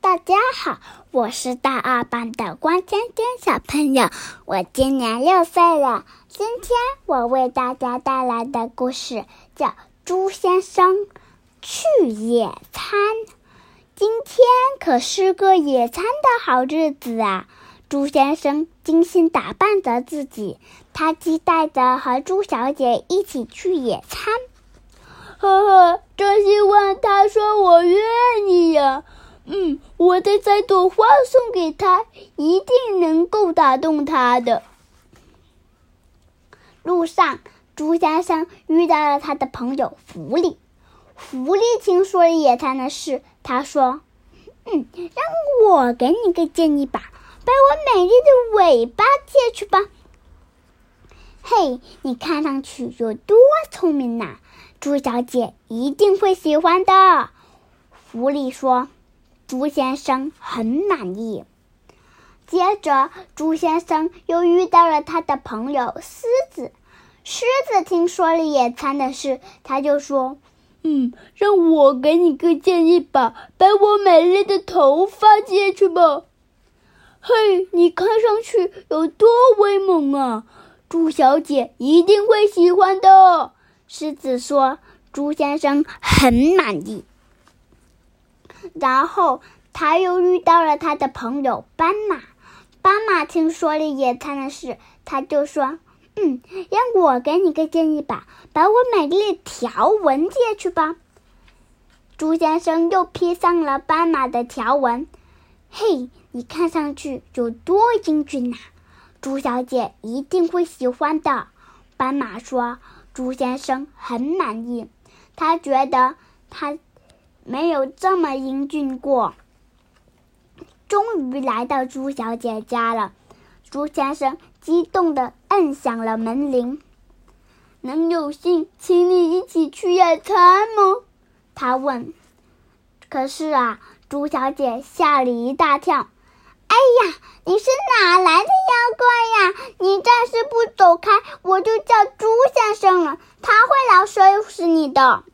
大家好，我是大二班的关尖尖小朋友，我今年六岁了。今天我为大家带来的故事叫《猪先生去野餐》。今天可是个野餐的好日子啊！猪先生精心打扮着自己，他期待着和猪小姐一起去野餐。呵呵，真希望他说我愿意呀！嗯，我得摘朵花送给他，一定能够打动他的。路上，猪先生遇到了他的朋友狐狸。狐狸听说了野餐的事，他说：“嗯，让我给你个建议吧，把我美丽的尾巴借去吧。”嘿，你看上去有多聪明呐！猪小姐一定会喜欢的。狐狸说。猪先生很满意。接着，猪先生又遇到了他的朋友狮子。狮子听说了野餐的事，他就说：“嗯，让我给你个建议吧，把我美丽的头发借去吧。”嘿，你看上去有多威猛啊！猪小姐一定会喜欢的。狮子说：“猪先生很满意。”然后他又遇到了他的朋友斑马。斑马听说了野餐的事，他就说：“嗯，让我给你个建议吧，把我美丽的条纹借去吧。”猪先生又披上了斑马的条纹。嘿，你看上去有多英俊呐！猪小姐一定会喜欢的。斑马说：“猪先生很满意，他觉得他。”没有这么英俊过。终于来到猪小姐家了，猪先生激动地摁响了门铃。能有幸请你一起去野餐吗？他问。可是啊，猪小姐吓了一大跳。哎呀，你是哪来的妖怪呀？你暂时不走开，我就叫猪先生了，他会来收拾你的。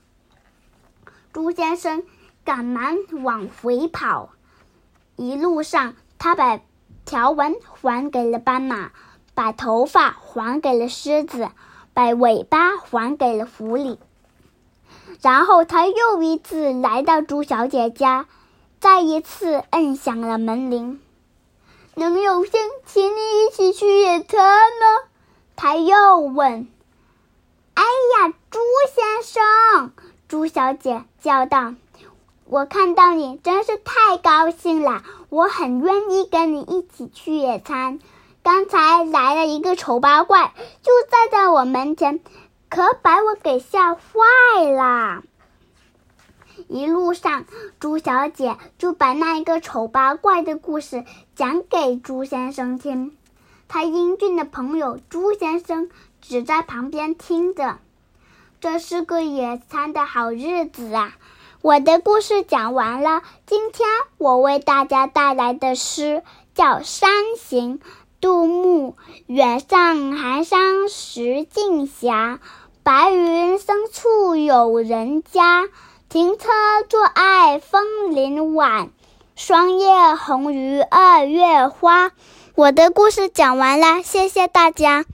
猪先生赶忙往回跑，一路上他把条纹还给了斑马，把头发还给了狮子，把尾巴还给了狐狸。然后他又一次来到猪小姐家，再一次摁响了门铃。能有幸请你一起去野餐吗？他又问。哎呀，猪先生！猪小姐叫道：“我看到你真是太高兴了，我很愿意跟你一起去野餐。刚才来了一个丑八怪，就站在我门前，可把我给吓坏了。一路上，猪小姐就把那一个丑八怪的故事讲给猪先生听，他英俊的朋友猪先生只在旁边听着。”这是个野餐的好日子啊！我的故事讲完了。今天我为大家带来的诗叫《山行》，杜牧。远上寒山石径斜，白云深处有人家。停车坐爱枫林晚，霜叶红于二月花。我的故事讲完了，谢谢大家。